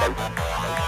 Música